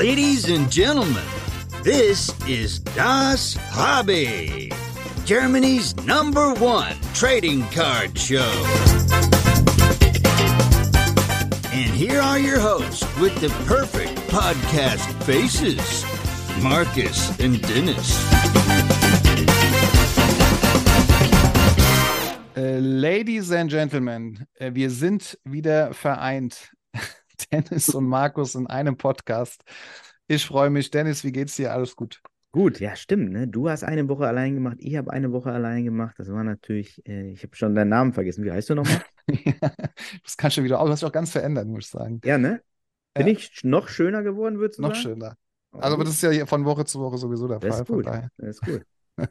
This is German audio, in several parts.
Ladies and gentlemen, this is Das Hobby, Germany's number one trading card show. And here are your hosts with the perfect podcast faces Marcus and Dennis. Äh, Ladies and Gentlemen, äh, wir sind wieder vereint. Dennis und Markus in einem Podcast. Ich freue mich. Dennis, wie geht's dir? Alles gut? Gut, ja, stimmt. Ne? Du hast eine Woche allein gemacht, ich habe eine Woche allein gemacht. Das war natürlich, äh, ich habe schon deinen Namen vergessen. Wie heißt du nochmal? das kannst du wieder aus. Du hast dich auch ganz verändert, muss ich sagen. Ja, ne? Bin Ja. ich noch schöner geworden, würdest du Noch sagen? schöner. Oh, Also, aber das ist ja von Woche zu Woche sowieso der das Fall. ist gut. Das ist gut.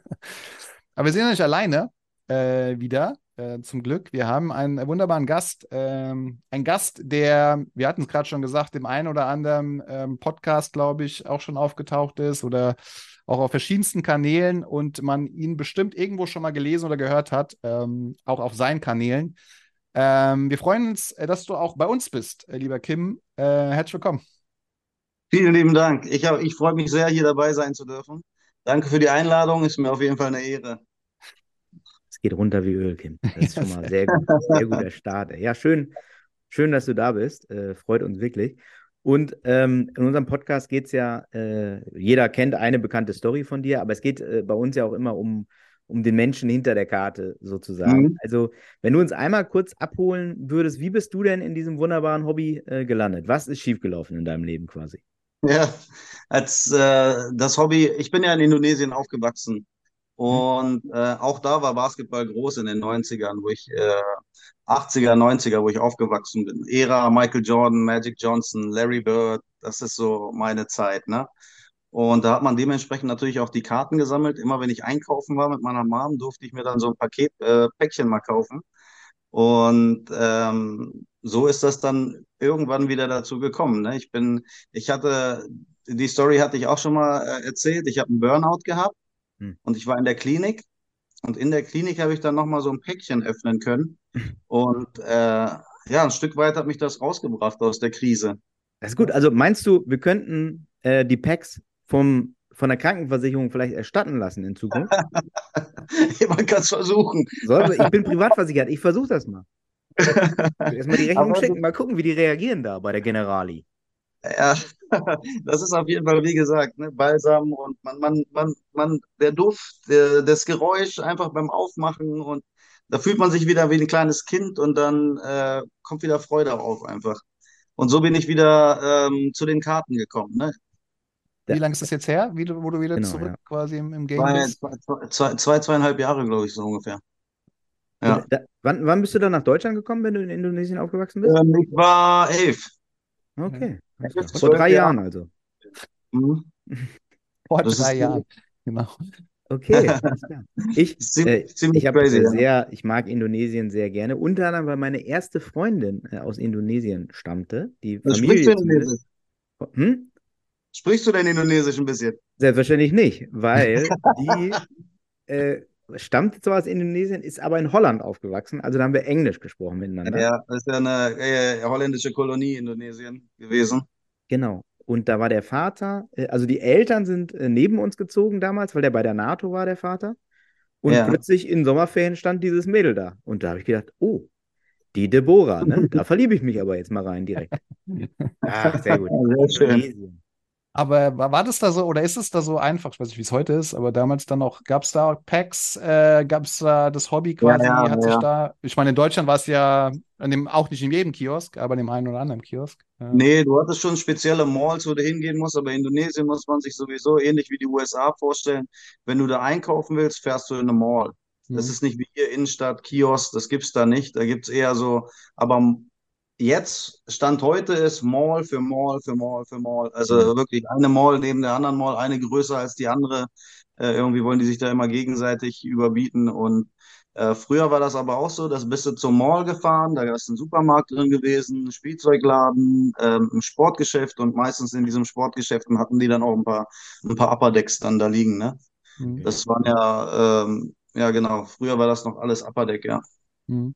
Aber wir sind ja nicht alleine äh, wieder, äh, zum Glück. Wir haben einen wunderbaren Gast. Ähm, ein Gast, der, wir hatten es gerade schon gesagt, im einen oder anderen ähm, Podcast, glaube ich, auch schon aufgetaucht ist oder auch auf verschiedensten Kanälen und man ihn bestimmt irgendwo schon mal gelesen oder gehört hat, ähm, auch auf seinen Kanälen. Ähm, wir freuen uns, äh, dass du auch bei uns bist, äh, lieber Kim. Äh, herzlich willkommen. Vielen lieben Dank. Ich, ich freue mich sehr, hier dabei sein zu dürfen. Danke für die Einladung. Ist mir auf jeden Fall eine Ehre. Es geht runter wie Öl, Kim. Das ist schon mal sehr gut. Sehr guter Start. Ja, schön, schön, dass du da bist. Äh, freut uns wirklich. Und ähm, in unserem Podcast geht es ja, äh, jeder kennt eine bekannte Story von dir, aber es geht äh, bei uns ja auch immer um, um den Menschen hinter der Karte sozusagen. Mhm. Also, wenn du uns einmal kurz abholen würdest, wie bist du denn in diesem wunderbaren Hobby äh, gelandet? Was ist schiefgelaufen in deinem Leben quasi? Ja, als äh, das Hobby, ich bin ja in Indonesien aufgewachsen und äh, auch da war Basketball groß in den 90ern, wo ich äh, 80er, 90er, wo ich aufgewachsen bin. Ära Michael Jordan, Magic Johnson, Larry Bird, das ist so meine Zeit, ne? Und da hat man dementsprechend natürlich auch die Karten gesammelt. Immer wenn ich einkaufen war mit meiner Mom, durfte ich mir dann so ein Paket, äh, Päckchen mal kaufen. Und ähm, so ist das dann irgendwann wieder dazu gekommen. Ne? Ich bin, ich hatte, die Story hatte ich auch schon mal äh, erzählt. Ich habe einen Burnout gehabt Hm. und ich war in der Klinik. Und in der Klinik habe ich dann nochmal so ein Päckchen öffnen können. Und äh, ja, ein Stück weit hat mich das rausgebracht aus der Krise. Das ist gut. Also meinst du, wir könnten äh, die Packs vom, von der Krankenversicherung vielleicht erstatten lassen in Zukunft? Man kann es versuchen. Soll, ich bin privat versichert, ich versuche das mal. Erstmal die Rechnung Aber- schicken, mal gucken, wie die reagieren da bei der Generali. Ja, das ist auf jeden Fall, wie gesagt, ne, Balsam und man, man, man, man, der Duft, der, das Geräusch einfach beim Aufmachen und da fühlt man sich wieder wie ein kleines Kind und dann äh, kommt wieder Freude auf einfach. Und so bin ich wieder ähm, zu den Karten gekommen. Ne? Wie lange ist das jetzt her, wie du, wo du wieder Genau, zurück ja. quasi im, im Game Zwei, bist? zwei, zwei, zwei, zweieinhalb Jahre, glaube ich, so ungefähr. Ja. Da, wann, wann bist du dann nach Deutschland gekommen, wenn du in Indonesien aufgewachsen bist? Ähm, ich war elf. Okay. Vor drei Jahren also. Mhm. Vor Das drei. Jahren. Genau. Okay. Ich, äh, ich habe crazy. ja. sehr, ich mag Indonesien sehr gerne. Unter anderem, weil meine erste Freundin äh, aus Indonesien stammte. Die Sprichst du Familie zumindest. Indonesisch? Hm? Sprichst du denn Indonesisch ein bisschen? Selbstverständlich nicht, weil die äh, stammt zwar aus Indonesien, ist aber in Holland aufgewachsen. Also da haben wir Englisch gesprochen miteinander. Ja, das ist ja eine äh, holländische Kolonie Indonesien gewesen. Genau. Und da war der Vater, äh, also die Eltern sind äh, neben uns gezogen damals, weil der bei der NATO war, der Vater. Und Ja. plötzlich in Sommerferien stand dieses Mädel da. Und da habe ich gedacht, oh, die Deborah, ne? Da verliebe ich mich aber jetzt mal rein direkt. Ach, sehr gut. Sehr schön. Aber war, das da so, oder ist es da so einfach? Ich weiß nicht, wie es heute ist, aber damals dann noch, gab es da Packs, äh, gab es da das Hobby quasi, ja, hat sich ja. da, ich meine, in Deutschland war es ja an dem, auch nicht in jedem Kiosk, aber in dem einen oder anderen Kiosk. Äh, Nee, du hattest schon spezielle Malls, wo du hingehen musst, aber Indonesien muss man sich sowieso ähnlich wie die USA vorstellen. Wenn du da einkaufen willst, fährst du in eine Mall. Das Mhm. ist nicht wie hier Innenstadt, Kiosk, das gibt's da nicht. Da gibt's eher so, aber jetzt, Stand heute ist Mall für Mall für Mall für Mall. Also wirklich eine Mall neben der anderen Mall, eine größer als die andere. Äh, irgendwie wollen die sich da immer gegenseitig überbieten. Und äh, früher war das aber auch so, dass bist du zum Mall gefahren, da ist ein Supermarkt drin gewesen, ein Spielzeugladen, ähm, ein Sportgeschäft und meistens in diesem Sportgeschäften hatten die dann auch ein paar, ein paar Upper Decks dann da liegen, ne? Mhm. Das waren ja, ähm, ja genau, früher war das noch alles Upper Deck, ja. Mhm.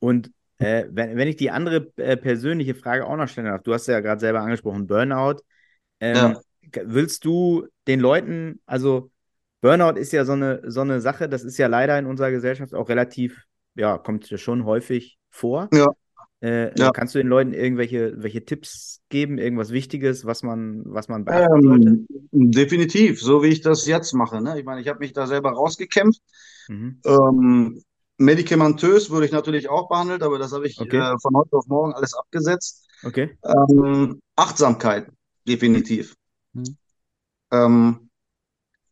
Und äh, wenn, wenn ich die andere äh, persönliche Frage auch noch stellen darf, du hast ja gerade selber angesprochen, Burnout. Ähm, Ja. Willst du den Leuten, also Burnout ist ja so eine, so eine Sache, das ist ja leider in unserer Gesellschaft auch relativ, ja, kommt ja schon häufig vor. Ja. Äh, Ja. Kannst du den Leuten irgendwelche welche Tipps geben, irgendwas Wichtiges, was man, was man beachten sollte? Ähm, definitiv, so wie ich das jetzt mache. Ne? Ich meine, ich habe mich da selber rausgekämpft. Mhm. Ähm, medikamentös würde ich natürlich auch behandelt, aber das habe ich Okay. äh, von heute auf morgen alles abgesetzt. Okay. Ähm, Achtsamkeit, definitiv. Mhm. Ähm,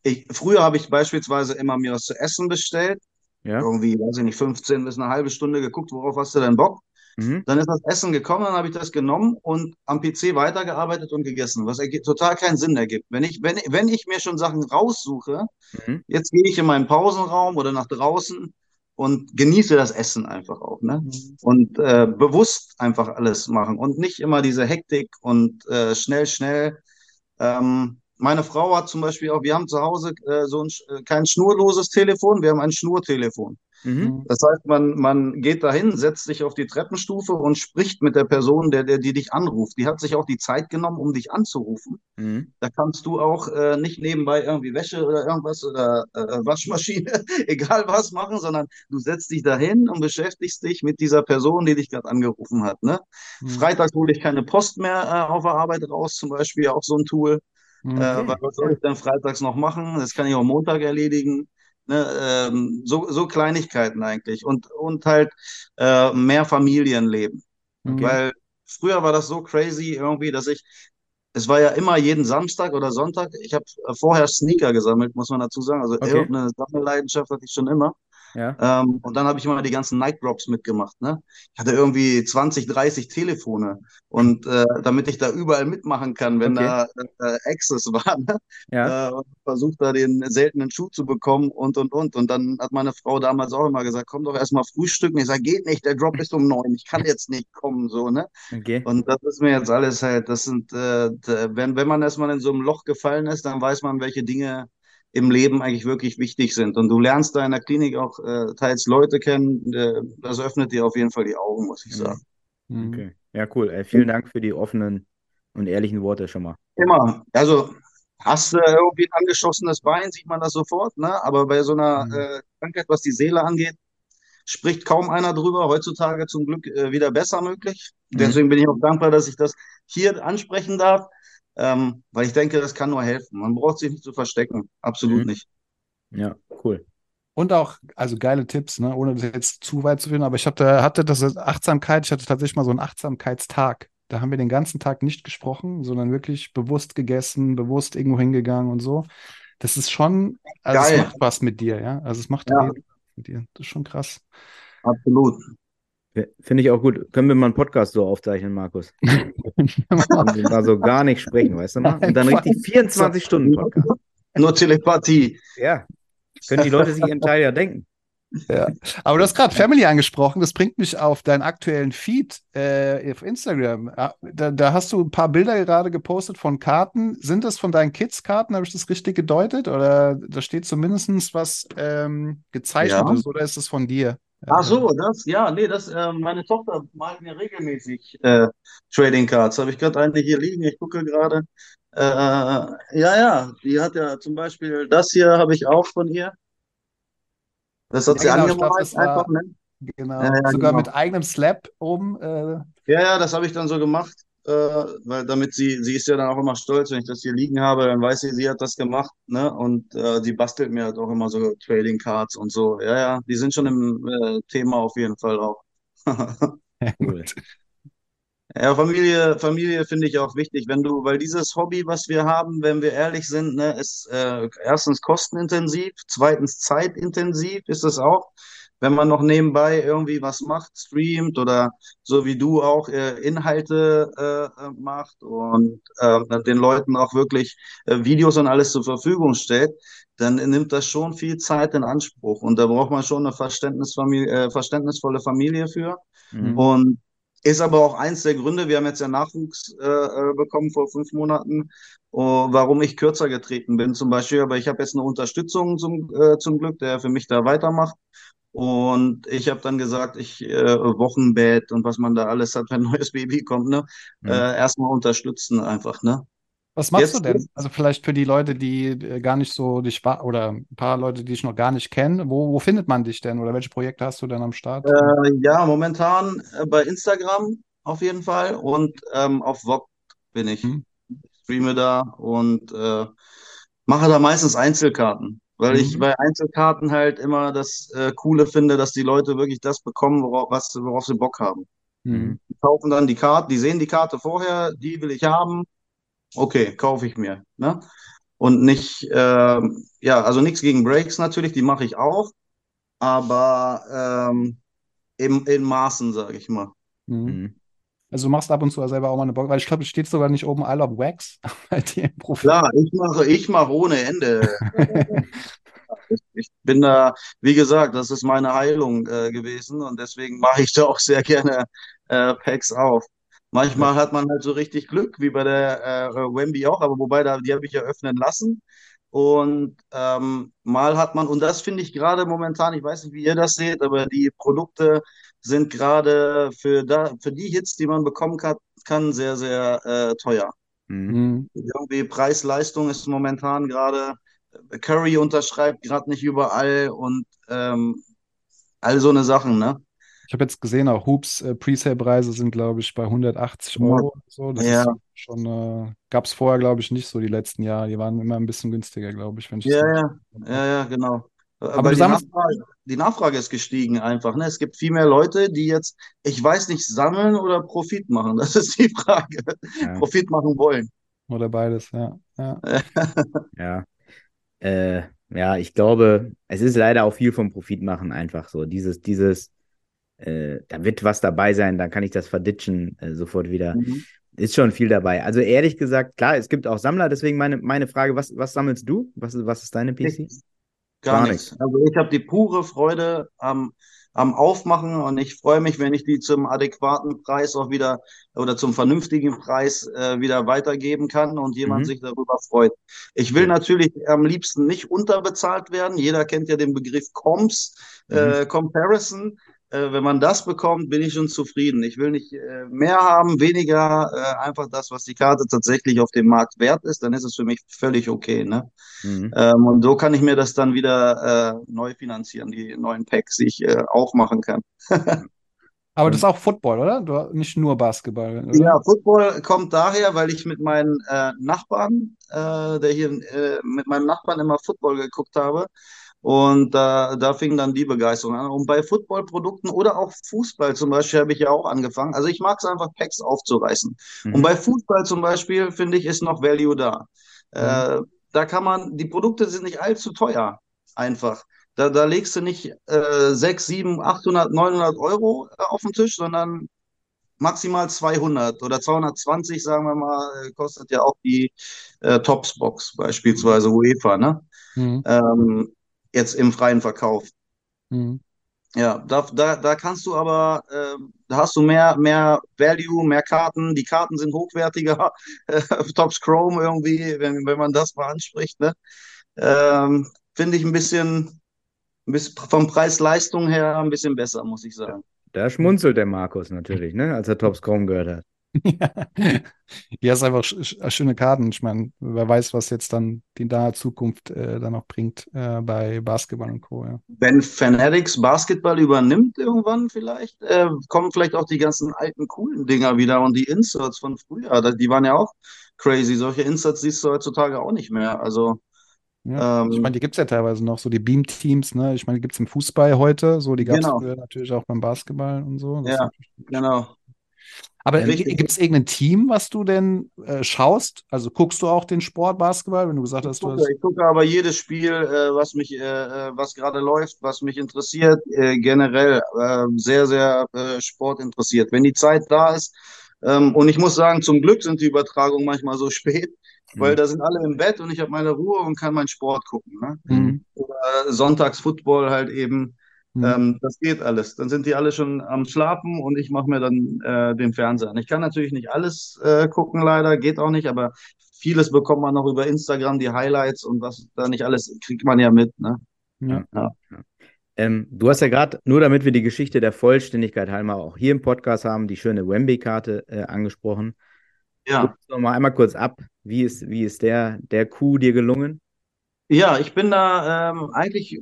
ich, früher habe ich beispielsweise immer mir was zu essen bestellt. Ja. Irgendwie, weiß ich nicht, 15 bis eine halbe Stunde geguckt, worauf hast du denn Bock? Mhm. Dann ist das Essen gekommen, dann habe ich das genommen und am PC weitergearbeitet und gegessen, was total keinen Sinn ergibt. Wenn ich, wenn, wenn ich mir schon Sachen raussuche, Mhm. jetzt gehe ich in meinen Pausenraum oder nach draußen und genieße das Essen einfach auch, ne? Und äh, bewusst einfach alles machen und nicht immer diese Hektik und äh, schnell, schnell. Ähm, meine Frau hat zum Beispiel auch, wir haben zu Hause äh, so ein, äh, kein schnurloses Telefon, wir haben ein Schnurtelefon. Mhm. Das heißt, man, man geht dahin, setzt sich auf die Treppenstufe und spricht mit der Person, der, der, die dich anruft. Die hat sich auch die Zeit genommen, um dich anzurufen. Mhm. Da kannst du auch äh, nicht nebenbei irgendwie Wäsche oder irgendwas oder äh, Waschmaschine, egal was machen, sondern du setzt dich dahin und beschäftigst dich mit dieser Person, die dich gerade angerufen hat. Ne? Mhm. Freitags hole ich keine Post mehr äh, auf der Arbeit raus, zum Beispiel auch so ein Tool. Mhm. Äh, was soll ich denn freitags noch machen? Das kann ich auch Montag erledigen. Ne, ähm, so, so Kleinigkeiten eigentlich. Und, und halt äh, mehr Familienleben. Mhm. Weil früher war das so crazy irgendwie, dass ich, es war ja immer jeden Samstag oder Sonntag. Ich habe vorher Sneaker gesammelt, muss man dazu sagen. Also Okay. irgendeine Sammelleidenschaft hatte ich schon immer. Ja. Ähm, und dann habe ich immer die ganzen Night Drops mitgemacht. Ne? Ich hatte irgendwie 20, 30 Telefone. Und äh, damit ich da überall mitmachen kann, wenn Okay. da äh, Access war, ne? Ja. äh, und versucht da den seltenen Schuh zu bekommen und und und. Und dann hat meine Frau damals auch immer gesagt, komm doch erstmal frühstücken. Ich sage, geht nicht, der Drop ist um neun, ich kann jetzt nicht kommen, so, ne? Okay. Und das ist mir jetzt alles halt, das sind, äh, wenn, wenn man erstmal in so einem Loch gefallen ist, dann weiß man, welche Dinge im Leben eigentlich wirklich wichtig sind. Und du lernst da in der Klinik auch äh, teils Leute kennen, äh, das öffnet dir auf jeden Fall die Augen, muss ich Mhm. sagen. Mhm. Okay. Ja, cool. Ey, vielen Dank für die offenen und ehrlichen Worte schon mal. Immer. Also hast du irgendwie ein angeschossenes Bein, sieht man das sofort, ne? Aber bei so einer Mhm. äh, Krankheit, was die Seele angeht, spricht kaum einer drüber. Heutzutage zum Glück äh, wieder besser möglich. Mhm. Deswegen bin ich auch dankbar, dass ich das hier ansprechen darf, ähm, weil ich denke, das kann nur helfen. Man braucht sich nicht zu verstecken. Absolut Mhm. nicht. Ja, cool. Und auch, also geile Tipps, ne? ohne das jetzt zu weit zu führen, aber ich hatte, hatte das Achtsamkeit, ich hatte tatsächlich mal so einen Achtsamkeitstag. Da haben wir den ganzen Tag nicht gesprochen, wirklich bewusst gegessen, bewusst irgendwo hingegangen und so. Das ist schon, also es Geil. macht was mit dir, ja. Also es macht Ja. was mit dir. Das ist schon krass. Absolut. Finde ich auch gut. Können wir mal einen Podcast so aufzeichnen, Markus? Mal so gar nicht sprechen, weißt du mal? Und dann richtig 24 Stunden Podcast. Nur Telepathie. Ja. Können die Leute sich ihren Teil ja denken. Ja. Aber du hast gerade Family angesprochen. Das bringt mich auf deinen aktuellen Feed äh, auf Instagram. Ja, Da, da hast du ein paar Bilder gerade gepostet von Karten. Sind das von deinen Kids-Karten? Habe ich das richtig gedeutet? Oder da steht zumindest was ähm, gezeichnetes oder ist das von dir? Ach so, das, ja, nee, das, äh, meine Tochter malt mir regelmäßig äh, Trading Cards. Habe ich gerade eine hier liegen, ich gucke gerade. Äh, ja, ja, die hat ja zum Beispiel, das hier habe ich auch von ihr. Das hat Ja, sie genau, ich glaub, angemalt das war- einfach, ne? Genau. Sogar genau. mit eigenem Slab oben. Äh, Ja, ja, das habe ich dann so gemacht, äh, weil damit sie, sie ist ja dann auch immer stolz, wenn ich das hier liegen habe, dann weiß sie, sie hat das gemacht, ne? Und äh, sie bastelt mir halt auch immer so Trading Cards und so. Ja, ja, die sind schon im äh, Thema auf jeden Fall auch. Ja, Familie, Familie finde ich auch wichtig, wenn du, weil dieses Hobby, was wir haben, wenn wir ehrlich sind, ne, ist äh, erstens kostenintensiv, zweitens zeitintensiv ist es auch. Wenn man noch nebenbei irgendwie was macht, streamt oder so wie du auch äh, Inhalte äh, äh, macht und äh, den Leuten auch wirklich äh, Videos und alles zur Verfügung stellt, dann nimmt das schon viel Zeit in Anspruch und da braucht man schon eine Verständnisfamilie, äh, verständnisvolle Familie für. Mhm. Und ist aber auch eins der Gründe, wir haben jetzt ja Nachwuchs äh, äh, bekommen vor fünf Monaten, oh, warum ich kürzer getreten bin zum Beispiel. Aber ich habe jetzt eine Unterstützung zum, äh, zum Glück, der für mich da weitermacht. Und ich habe dann gesagt, ich äh, Wochenbett und was man da alles hat, wenn ein neues Baby kommt, ne? Mhm. Äh, erstmal unterstützen einfach, ne? Was machst Jetzt- du denn? Also vielleicht für die Leute, die äh, gar nicht so dich oder ein paar Leute, die dich noch gar nicht kennen, wo, wo findet man dich denn oder welche Projekte hast du denn am Start? Äh, ja, momentan äh, bei Instagram auf jeden Fall und ähm, auf VOG bin ich. Mhm. Streame da und äh, mache da meistens Einzelkarten, weil ich Mhm. bei Einzelkarten halt immer das äh, Coole finde, dass die Leute wirklich das bekommen, worauf, was, worauf sie Bock haben. Mhm. Die kaufen dann die Karte, die sehen die Karte vorher, die will ich haben, okay, kaufe ich mir, ne? Und nicht, ähm, ja, also nichts gegen Breaks natürlich, die mache ich auch, aber ähm, in, in Maßen, sage ich mal. Mhm. Also du machst ab und zu selber auch mal eine Box, weil ich glaube, es steht sogar nicht oben Isle of Wax bei dir im Profil. Klar, ich mache, ich mache ohne Ende. Ich, ich bin da, wie gesagt, das ist meine Heilung äh, gewesen und deswegen mache ich da auch sehr gerne äh, Packs auf. Manchmal hat man halt so richtig Glück, wie bei der äh, Wemby auch, aber wobei da, die habe ich ja öffnen lassen. Und ähm, mal hat man, und das finde ich gerade momentan, ich weiß nicht, wie ihr das seht, aber die Produkte sind gerade für, da, für die Hits, die man bekommen kann, kann sehr, sehr äh, teuer. Mhm. Mhm. Irgendwie Preis-Leistung ist momentan gerade, Curry unterschreibt gerade nicht überall und ähm, all so eine Sachen, ne? Ich habe jetzt gesehen, auch Hoops äh, Presale-Preise sind, glaube ich, bei 180 Ja. Euro. oder So. Das Ja. ist schon, äh, gab es vorher, glaube ich, nicht so die letzten Jahre. Die waren immer ein bisschen günstiger, glaube ich, wenn ich Ja, ja, ja, ja, genau. Aber die Nachfrage, die Nachfrage ist gestiegen einfach, ne? Es gibt viel mehr Leute, die jetzt, ich weiß nicht, sammeln oder Profit machen. Das ist die Frage. Ja. Profit machen wollen. Oder beides, ja. ja. Ja. Äh, ja, ich glaube, es ist leider auch viel vom Profit machen einfach so. Dieses, dieses, äh, da wird was dabei sein, dann kann ich das verditchen äh, sofort wieder. Mhm. Ist schon viel dabei. Also ehrlich gesagt, klar, es gibt auch Sammler, deswegen meine, meine Frage, was, was sammelst du? Was, ist- was ist deine PC? Nichts. Gar, Gar nichts. Also ich habe die pure Freude am, am Aufmachen und ich freue mich, wenn ich die zum adäquaten Preis auch wieder oder zum vernünftigen Preis äh, wieder weitergeben kann und jemand Mhm. sich darüber freut. Ich will natürlich am liebsten nicht unterbezahlt werden. Jeder kennt ja den Begriff Comps, äh, Comparison. Äh, wenn man das bekommt, bin ich schon zufrieden. Ich will nicht äh, mehr haben, weniger, äh, einfach das, was die Karte tatsächlich auf dem Markt wert ist, dann ist es für mich völlig okay. Ne? Mhm. Ähm, und so kann ich mir das dann wieder äh, neu finanzieren, die neuen Packs, die ich äh, aufmachen kann. Aber das ist auch Football, oder? Du, nicht nur Basketball, oder? Ja, Football kommt daher, weil ich mit meinen äh, Nachbarn, äh, der hier äh, mit meinem Nachbarn immer Football geguckt habe. Und da, da fing dann die Begeisterung an. Und bei Footballprodukten oder auch Fußball zum Beispiel habe ich ja auch angefangen. Also ich mag es einfach, Packs aufzureißen. Mhm. Und bei Fußball zum Beispiel, finde ich, ist noch Value da. Äh, da kann man, die Produkte sind nicht allzu teuer, einfach. Da, da legst du nicht äh, 6, 7, 800, 900 Euro äh, auf den Tisch, sondern maximal 200 oder 220, sagen wir mal, äh, kostet ja auch die äh, Topsbox beispielsweise UEFA, ne? Mhm. Ähm, jetzt im freien Verkauf. Mhm. Ja, da, da, da kannst du aber, ähm, da hast du mehr, mehr Value, mehr Karten. Die Karten sind hochwertiger. Tops Chrome irgendwie, wenn, wenn man das mal anspricht, ne? Ähm, finde ich ein bisschen, ein bisschen vom Preis-Leistung her ein bisschen besser, muss ich sagen. Da schmunzelt der Markus natürlich, ne, als er Tops Chrome gehört hat. Ja, ist einfach sch sch- schöne Karten. Ich meine, wer weiß, was jetzt dann die nahe Zukunft äh, dann noch bringt äh, bei Basketball und Co. Ja. Wenn Fanatics Basketball übernimmt irgendwann vielleicht, äh, kommen vielleicht auch die ganzen alten coolen Dinger wieder und die Inserts von früher, die waren ja auch crazy. Solche Inserts siehst du heutzutage auch nicht mehr. Also, Ja. Ich ähm, meine, die gibt es ja teilweise noch, so die Beam-Teams, ne? Ich meine, die gibt es im Fußball heute, so die gab es Genau. früher natürlich auch beim Basketball und so. Das Ja. genau. Aber gibt es irgendein Team, was du denn äh, schaust? Also guckst du auch den Sport Basketball, wenn du gesagt hast, Ich du gucke, hast. ich gucke aber jedes Spiel, äh, was mich, äh, äh, was gerade läuft, was mich interessiert, äh, generell äh, sehr, sehr äh, sportinteressiert. Wenn die Zeit da ist, ähm, und ich muss sagen, zum Glück sind die Übertragungen manchmal so spät, weil Mhm. da sind alle im Bett und ich habe meine Ruhe und kann meinen Sport gucken. Ne? Mhm. Oder Sonntags Football halt eben. Mhm. Ähm, das geht alles. Dann sind die alle schon am Schlafen und ich mache mir dann äh, den Fernseher an. Ich kann natürlich nicht alles äh, gucken, leider, geht auch nicht, aber vieles bekommt man noch über Instagram, die Highlights und was da nicht alles kriegt man ja mit. Ne? Ja. Ähm, du hast ja gerade, nur damit wir die Geschichte der Vollständigkeit halber auch hier im Podcast haben, die schöne Wemby-Karte äh, angesprochen. Ja. Noch mal einmal kurz ab. Wie ist, wie ist der, der Coup dir gelungen? Ja, ich bin da ähm, eigentlich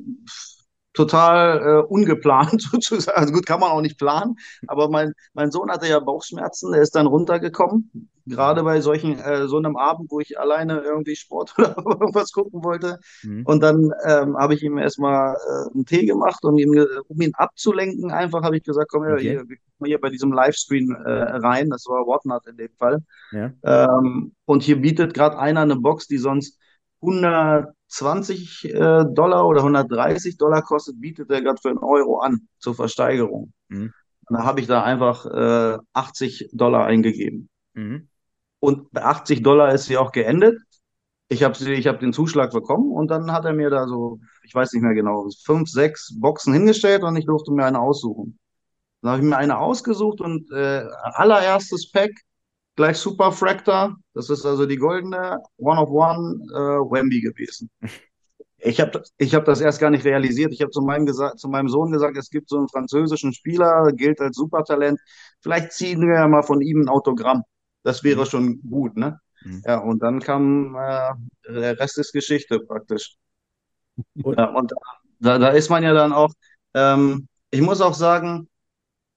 total äh, ungeplant sozusagen. Also gut, kann man auch nicht planen, aber mein, mein Sohn hatte ja Bauchschmerzen, der ist dann runtergekommen, gerade bei solchen, äh, so einem Abend, wo ich alleine irgendwie Sport oder irgendwas gucken wollte. Mhm. Und dann ähm, habe ich ihm erstmal äh, einen Tee gemacht und ihm, um ihn abzulenken, einfach habe ich gesagt, komm okay. hier, hier bei diesem Livestream äh, rein, das war Whatnot in dem Fall. Ja. Ähm, und hier bietet gerade einer eine Box, die sonst 120 äh, Dollar oder 130 Dollar kostet, bietet er gerade für einen Euro an zur Versteigerung. Mhm. Und da habe ich da einfach äh, 80 Dollar eingegeben. Mhm. Und bei 80 Dollar ist sie auch geendet. Ich habe ich hab den Zuschlag bekommen und dann hat er mir da so, ich weiß nicht mehr genau, fünf, sechs Boxen hingestellt und ich durfte mir eine aussuchen. Dann habe ich mir eine ausgesucht und äh, allererstes Pack gleich Super Fractor. Das ist also die goldene One of One äh, Wemby gewesen. Ich habe ich hab das erst gar nicht realisiert. Ich habe zu, meinem zu meinem Sohn gesagt, es gibt so einen französischen Spieler, gilt als Supertalent. Vielleicht ziehen wir ja mal von ihm ein Autogramm. Das wäre mhm. schon gut, ne? Mhm. Ja, und dann kam äh, der Rest ist Geschichte praktisch. Und, ja, und da, da ist man ja dann auch, ähm, ich muss auch sagen,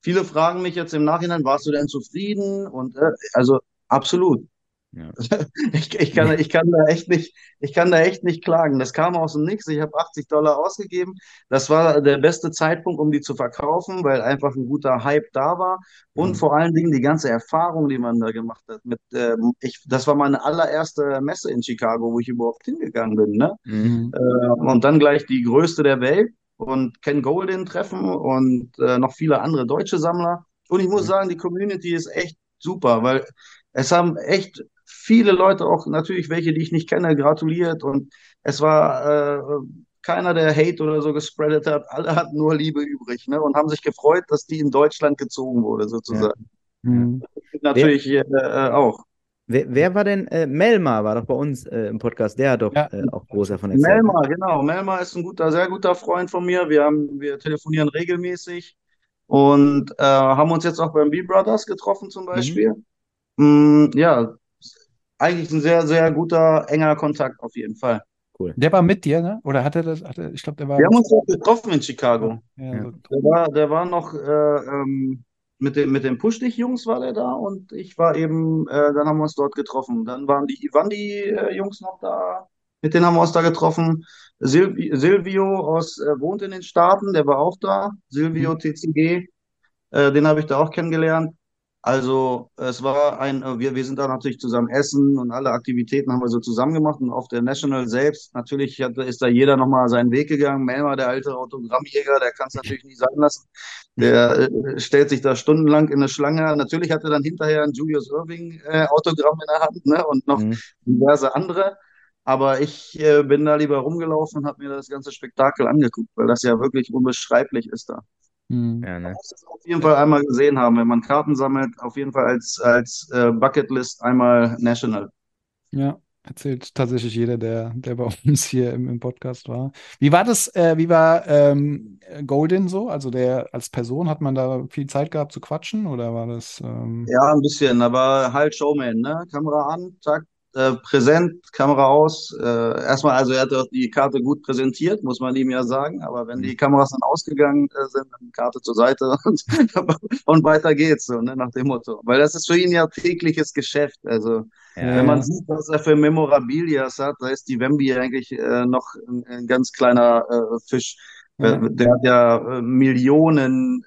Viele fragen mich jetzt im Nachhinein, warst du denn zufrieden? Und äh, also absolut. Ja. Ich, ich, kann, ich, kann da echt nicht, ich kann da echt nicht klagen. Das kam aus dem Nix. Ich habe 80 Dollar ausgegeben. Das war der beste Zeitpunkt, um die zu verkaufen, weil einfach ein guter Hype da war. Und mhm. vor allen Dingen die ganze Erfahrung, die man da gemacht hat. Mit, äh, ich, das war meine allererste Messe in Chicago, wo ich überhaupt hingegangen bin. Ne? Mhm. Äh, und dann gleich die größte der Welt und Ken Golden treffen und äh, noch viele andere deutsche Sammler. Und ich muss mhm. sagen, die Community ist echt super, weil es haben echt viele Leute, auch natürlich welche, die ich nicht kenne, gratuliert und es war äh, keiner, der Hate oder so gespreadet hat. Alle hatten nur Liebe übrig ne? und haben sich gefreut, dass die in Deutschland gezogen wurde, sozusagen. Ja. Mhm. Natürlich äh, auch. Wer, wer, war denn, äh, Melmar war doch bei uns äh, im Podcast, der hat doch ja. äh, auch großer von erzählt. Melmar, genau. Melmar ist ein guter, sehr guter Freund von mir. Wir, haben, wir telefonieren regelmäßig und äh, haben uns jetzt auch beim B-Brothers getroffen zum Beispiel. Mhm. Mm, ja, eigentlich ein sehr, sehr guter, enger Kontakt auf jeden Fall. Cool. Der war mit dir, ne? Oder hatte das, hatte, ich glaube, der war. Wir haben uns auch getroffen in Chicago. Ja, ja. Der, war, der war noch, äh, ähm, mit, dem, mit den Push-Dich-Jungs war der da und ich war eben, äh, dann haben wir uns dort getroffen. Dann waren die Ivandi-Jungs noch da, mit denen haben wir uns da getroffen. Silvi Silvio aus, äh, wohnt in den Staaten, der war auch da. Silvio mhm. TCG, äh, den habe ich da auch kennengelernt. Also es war ein, äh, wir, wir sind da natürlich zusammen essen und alle Aktivitäten haben wir so zusammen gemacht und auf der National selbst, natürlich hat, ist da jeder nochmal seinen Weg gegangen. Melma, der alte Autogrammjäger, der kann es natürlich nicht sein lassen. Der äh, stellt sich da stundenlang in eine Schlange. Natürlich hat er dann hinterher ein Julius Irving äh, Autogramm in der Hand ne? und noch mhm. diverse andere. Aber ich äh, bin da lieber rumgelaufen und habe mir das ganze Spektakel angeguckt, weil das ja wirklich unbeschreiblich ist da. Mhm. Ja, ne? Man muss das auf jeden Fall einmal gesehen haben, wenn man Karten sammelt, auf jeden Fall als, als äh, Bucketlist einmal National. Ja, erzählt tatsächlich jeder, der, der bei uns hier im, im Podcast war. Wie war das, äh, wie war ähm, Golden so? Also der als Person, hat man da viel Zeit gehabt zu quatschen oder war das? Ähm... Ja, ein bisschen, aber halt Showman, ne? Kamera an, zack, äh, präsent, Kamera aus. Äh, erstmal, also er hat auch die Karte gut präsentiert, muss man ihm ja sagen. Aber wenn die mhm. Kameras dann ausgegangen äh, sind, dann Karte zur Seite und, und weiter geht's, so, ne, nach dem Motto. Weil das ist für ihn ja tägliches Geschäft. Also ja. wenn man sieht, was er für Memorabilias hat, da ist die Wemby eigentlich äh, noch ein, ein, ganz kleiner äh, Fisch. Ja. Der hat ja Millionen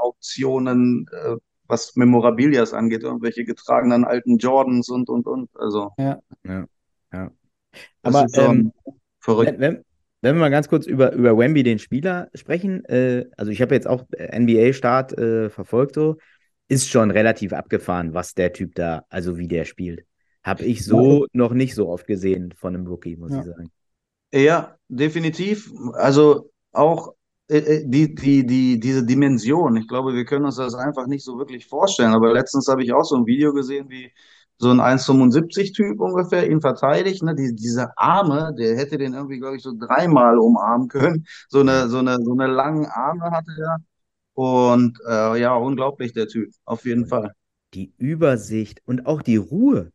Auktionen was Memorabilias angeht, irgendwelche getragenen alten Jordans und, und, und. Also. Ja. Ja. ja. Aber ähm, verrückt. Wenn, wenn wir mal ganz kurz über, über Wemby, den Spieler, sprechen, äh, also ich habe jetzt auch NBA-Start äh, verfolgt, so, ist schon relativ abgefahren, was der Typ da, also wie der spielt. Habe ich so ja. noch nicht so oft gesehen von einem Rookie, muss ja. ich sagen. Ja, definitiv. Also auch die, die, die, diese Dimension, ich glaube, wir können uns das einfach nicht so wirklich vorstellen. Aber letztens habe ich auch so ein Video gesehen, wie so ein 1,75-Typ ungefähr ihn verteidigt. Ne? Die, diese Arme, der hätte den irgendwie, glaube ich, so dreimal umarmen können. So eine, so eine, so eine langen Arme hatte er. Und äh, ja, unglaublich, der Typ, auf jeden Fall. die Übersicht und auch die Ruhe.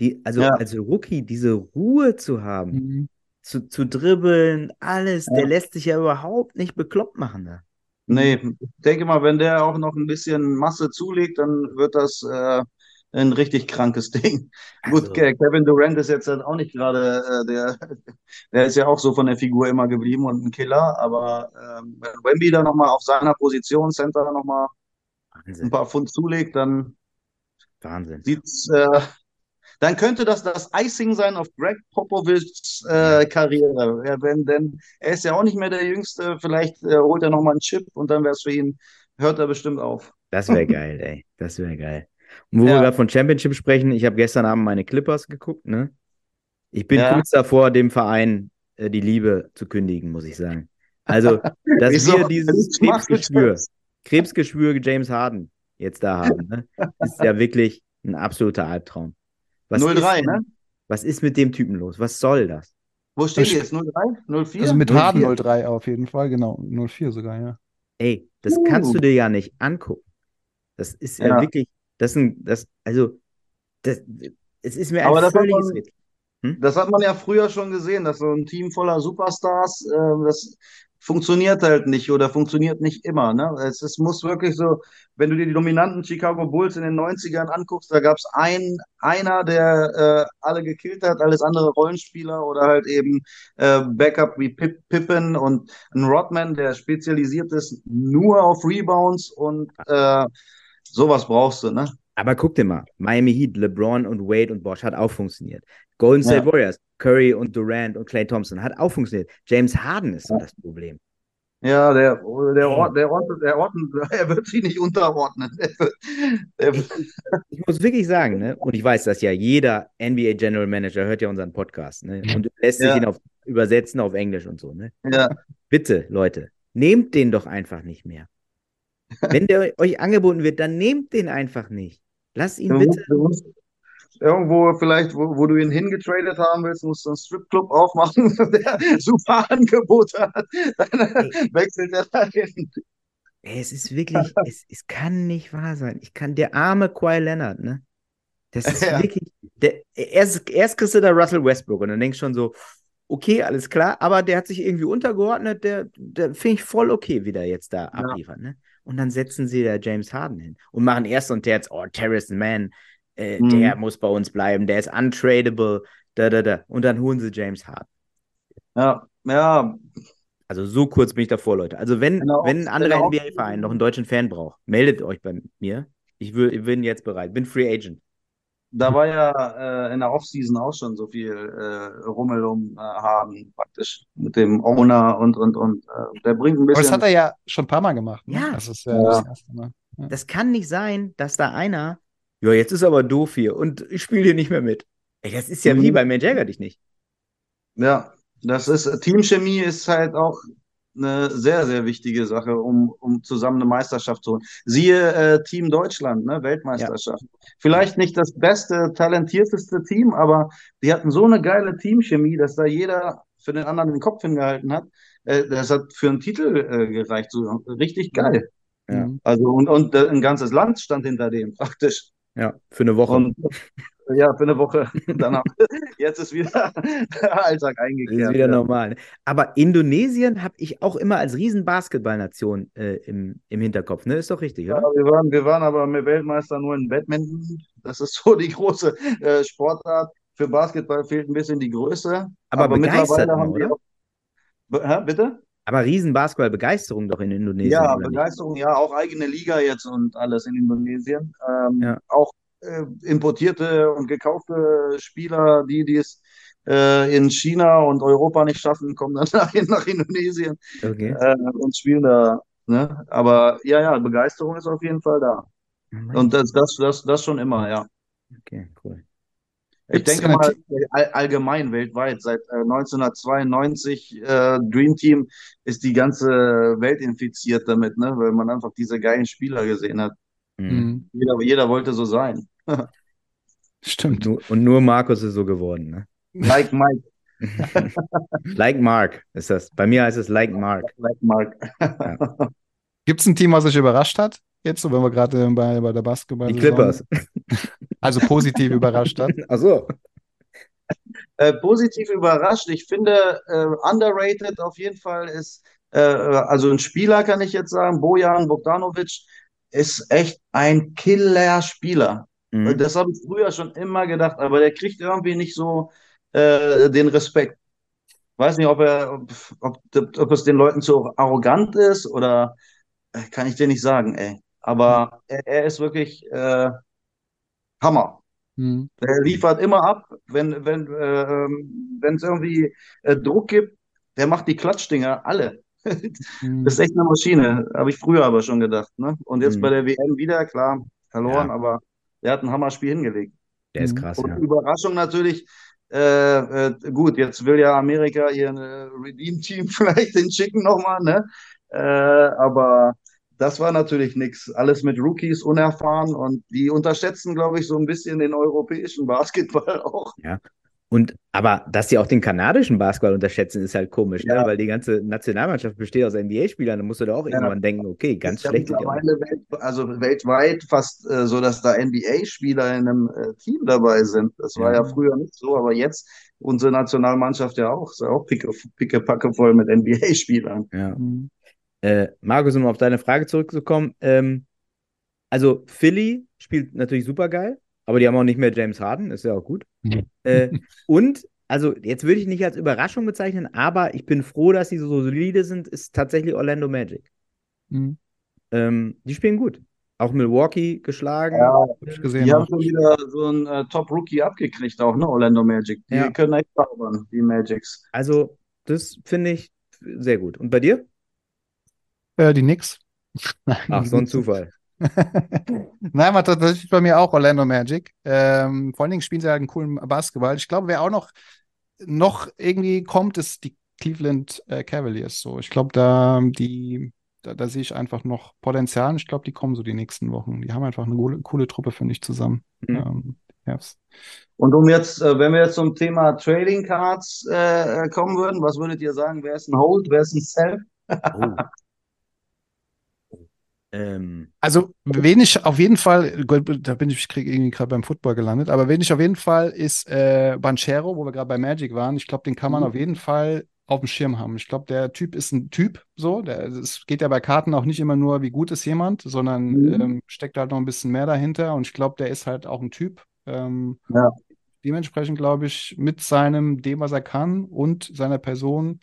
Die, also Ja. als Rookie diese Ruhe zu haben, Mhm. Zu, zu dribbeln, alles, Ja. der lässt sich ja überhaupt nicht bekloppt machen. Ne? Nee, ich denke mal, wenn der auch noch ein bisschen Masse zulegt, dann wird das äh, ein richtig krankes Ding. Gut, Also- Ke- Kevin Durant ist jetzt halt auch nicht gerade äh, der, der ist ja auch so von der Figur immer geblieben und ein Killer, aber ähm, wenn Wemby da nochmal auf seiner Position, Center nochmal ein paar Pfund zulegt, dann Wahnsinn. sieht's, äh, dann könnte das das Icing sein auf Greg Popovichs äh, Karriere. Ja, wenn, denn er ist ja auch nicht mehr der Jüngste, vielleicht äh, holt er nochmal einen Chip und dann wäre es für ihn, hört er bestimmt auf. Das wäre geil, ey. Das wäre geil. Und wo wir Ja. gerade von Championship sprechen, ich habe gestern Abend meine Clippers geguckt, ne? Ich bin Ja. kurz davor, dem Verein äh, die Liebe zu kündigen, muss ich sagen. Also, dass Wieso? wir dieses Krebsgeschwür? Krebsgeschwür James Harden jetzt da haben, ne? Ist ja wirklich ein absoluter Albtraum. Was 0-3, ist denn- ne? Was ist mit dem Typen los? Was soll das? Wo steht die jetzt? 03? 04? Also mit 04. Harden 03 auf jeden Fall, genau. 04 sogar, ja. Ey, das Uh. kannst du dir ja nicht angucken. Das ist ja, Ja. wirklich, das ist ein, das, also, das, es ist mir Aber ein das hat völliges man- Rätsel. Das hat man ja früher schon gesehen, dass so ein Team voller Superstars, äh, das funktioniert halt nicht oder funktioniert nicht immer. Ne? Es, es muss wirklich so, wenn du dir die dominanten Chicago Bulls in den 90ern anguckst, da gab es ein, einer, der äh, alle gekillt hat, alles andere Rollenspieler oder halt eben äh, Backup wie Pip, Pippen und ein Rodman, der spezialisiert ist nur auf Rebounds und äh, sowas brauchst du, ne? Aber guck dir mal, Miami Heat, LeBron und Wade und Bosch hat auch funktioniert. Golden State Ja. Warriors, Curry und Durant und Klay Thompson hat auch funktioniert. James Harden ist so das Problem. Ja, der, der, Ort, der, Ort, der Orten, er wird sich nicht unterordnen. Er wird, er wird, Ich muss wirklich sagen, ne, und ich weiß, dass ja jeder NBA General Manager hört ja unseren Podcast, ne, und lässt sich Ja. ihn auf, übersetzen auf Englisch und so, ne. ja, Bitte, Leute, nehmt den doch einfach nicht mehr. Wenn der euch angeboten wird, dann nehmt den einfach nicht. Lasst ihn bitte. irgendwo vielleicht, wo, wo du ihn hingetradet haben willst, musst du einen Stripclub aufmachen, der super Angebote hat. Dann wechselt er dahin. Es ist wirklich, es, es kann nicht wahr sein. Ich kann, der arme Kawhi Leonard, ne? Das ist Ja. wirklich, der, erst, erst kriegst du da Russell Westbrook und dann denkst du schon so, okay, alles klar, aber der hat sich irgendwie untergeordnet, der, der finde ich voll okay, wie der jetzt da abliefert, ne? Und dann setzen sie da James Harden hin und machen erst und jetzt, oh, Terrence Mann, äh, Mhm. der muss bei uns bleiben, der ist untradable, da, da, da. Und dann holen sie James Harden. Ja, ja, Also so kurz bin ich davor, Leute. Also wenn, Genau, wenn ein anderer genau. NBA-Verein noch einen deutschen Fan braucht, meldet euch bei mir. Ich, will, ich bin jetzt bereit. Bin Free Agent. Da war ja äh, in der Offseason auch schon so viel äh, Rummel um äh, haben, praktisch mit dem Owner und, und, und. Äh, der bringt ein Aber das bisschen. hat er ja schon ein paar Mal gemacht. Ne? Ja. Das ist ja, Ja. das erste Mal. Das kann nicht sein, dass da einer, ja, jetzt ist aber doof hier und ich spiele hier nicht mehr mit. Ey, das ist ja Mhm. wie bei Mick Jagger dich nicht. Ja, das ist, Teamchemie ist halt auch eine sehr, sehr wichtige Sache, um, um zusammen eine Meisterschaft zu holen. Siehe äh, Team Deutschland, ne, Weltmeisterschaft. Vielleicht nicht das beste, talentierteste Team, aber die hatten so eine geile Teamchemie, dass da jeder für den anderen den Kopf hingehalten hat. Äh, das hat für einen Titel äh, gereicht, so richtig geil. Ja. Also und, und äh, ein ganzes Land stand hinter dem praktisch. Ja, für eine Woche. Und ja, für eine Woche danach. Jetzt ist wieder der Alltag eingekehrt. ist wieder ja. normal. Aber Indonesien habe ich auch immer als riesen Basketballnation äh, im, im Hinterkopf. Ne? Ist doch richtig, Ja, oder? wir waren, wir waren aber mit Weltmeister nur in Badminton. Das ist so die große äh, Sportart. Für Basketball fehlt ein bisschen die Größe. Aber begeistert immer, haben oder? auch. Hä, bitte? Aber riesen Basketball-Begeisterung doch in Indonesien. Ja? Begeisterung, ja, auch eigene Liga jetzt und alles in Indonesien. Ähm, Ja. Auch äh, importierte und gekaufte Spieler, die die es äh, in China und Europa nicht schaffen, kommen dann nach, nach Indonesien Okay. äh, und spielen da. Ne? Aber ja, ja, Begeisterung ist auf jeden Fall da. Und das, das, das, das schon immer, ja. Okay, cool. Ich denke mal, allgemein weltweit, seit äh, 1992 äh, Dream Team ist die ganze Welt infiziert damit, ne? Weil man einfach diese geilen Spieler gesehen hat. Mhm. Mhm. Jeder, jeder wollte so sein. Stimmt. Und nur Markus ist so geworden, ne? Like Mike, like Mark ist das. Bei mir heißt es like Mark. like Mark. Gibt es ein Team, was euch überrascht hat? Jetzt, wenn wir gerade bei, bei der Basketball. Die Clippers. Also positiv überrascht hat. Ach so. Äh, positiv überrascht. Ich finde, äh, underrated auf jeden Fall ist, äh, also ein Spieler kann ich jetzt sagen, Bojan Bogdanovic ist echt ein Killer-Spieler. Mhm. Das habe ich früher schon immer gedacht, aber der kriegt irgendwie nicht so äh, den Respekt. Weiß nicht, ob er, ob, ob, ob es den Leuten zu arrogant ist oder äh, kann ich dir nicht sagen, ey. Aber er, er ist wirklich äh, Hammer. Mhm. Der liefert immer ab, wenn wenn äh, wenn es irgendwie äh, Druck gibt, der macht die Klatschdinger alle. Mhm. Das ist echt eine Maschine, habe ich früher aber schon gedacht. Ne? Und jetzt Mhm. bei der WM wieder, klar, verloren, Ja. aber er hat ein Hammerspiel hingelegt. Der ist Mhm. krass, Und ja. Überraschung natürlich, äh, äh, gut, jetzt will ja Amerika ihr äh, Redeem-Team vielleicht hinschicken nochmal, ne? Äh, aber das war natürlich nichts. Alles mit Rookies, unerfahren und die unterschätzen, glaube ich, so ein bisschen den europäischen Basketball auch. Und aber dass sie auch den kanadischen Basketball unterschätzen, ist halt komisch, ne? Ja. Weil die ganze Nationalmannschaft besteht aus NBA-Spielern. Da musst du da auch Ja. irgendwann denken, okay, ganz ja schlecht. welt, also weltweit fast äh, so, dass da NBA-Spieler in einem äh, Team dabei sind. Das war Ja. ja früher nicht so, aber jetzt unsere Nationalmannschaft ja auch. Ist ja auch picke, pickepacke voll mit NBA-Spielern. Ja. Mhm. Äh, Markus, um auf deine Frage zurückzukommen, ähm, also Philly spielt natürlich super geil, aber die haben auch nicht mehr James Harden, ist ja auch gut. Äh, und, also jetzt würde ich nicht als Überraschung bezeichnen, aber ich bin froh, dass sie so solide sind, ist tatsächlich Orlando Magic. Mhm. Ähm, die spielen gut. Auch Milwaukee geschlagen. Ja, Hab ich gesehen. Die haben schon wieder so einen äh, Top-Rookie abgekriegt, auch, ne? Orlando Magic. Die Ja. können echt zaubern, die Magics. Also, das finde ich sehr gut. Und bei dir? Äh, die Knicks. Ach, so ein Zufall. Nein, war tatsächlich bei mir auch Orlando Magic. Ähm, vor allen Dingen spielen sie halt einen coolen Basketball. Ich glaube, wer auch noch, noch irgendwie kommt, ist die Cleveland äh, Cavaliers. So, ich glaube, da, die, da, da sehe ich einfach noch Potenzial. Und ich glaube, die kommen so die nächsten Wochen. Die haben einfach eine coole, coole Truppe, finde ich, zusammen. Mhm. Ähm. Und um jetzt, äh, wenn wir jetzt zum Thema Trading Cards äh, kommen würden, was würdet ihr sagen? Wer ist ein Hold, wer ist ein Sell? Oh. Ähm, Also, wen ich auf jeden Fall, da bin ich, irgendwie gerade beim Football gelandet, aber wen ich auf jeden Fall ist äh, Banchero, wo wir gerade bei Magic waren. Ich glaube, den kann man Mhm. auf jeden Fall auf dem Schirm haben. Ich glaube, der Typ ist ein Typ, so. Es geht ja bei Karten auch nicht immer nur, wie gut ist jemand, sondern Mhm. ähm, steckt halt noch ein bisschen mehr dahinter. Und ich glaube, der ist halt auch ein Typ. Ähm, Ja. Dementsprechend glaube ich, mit seinem, dem, was er kann und seiner Person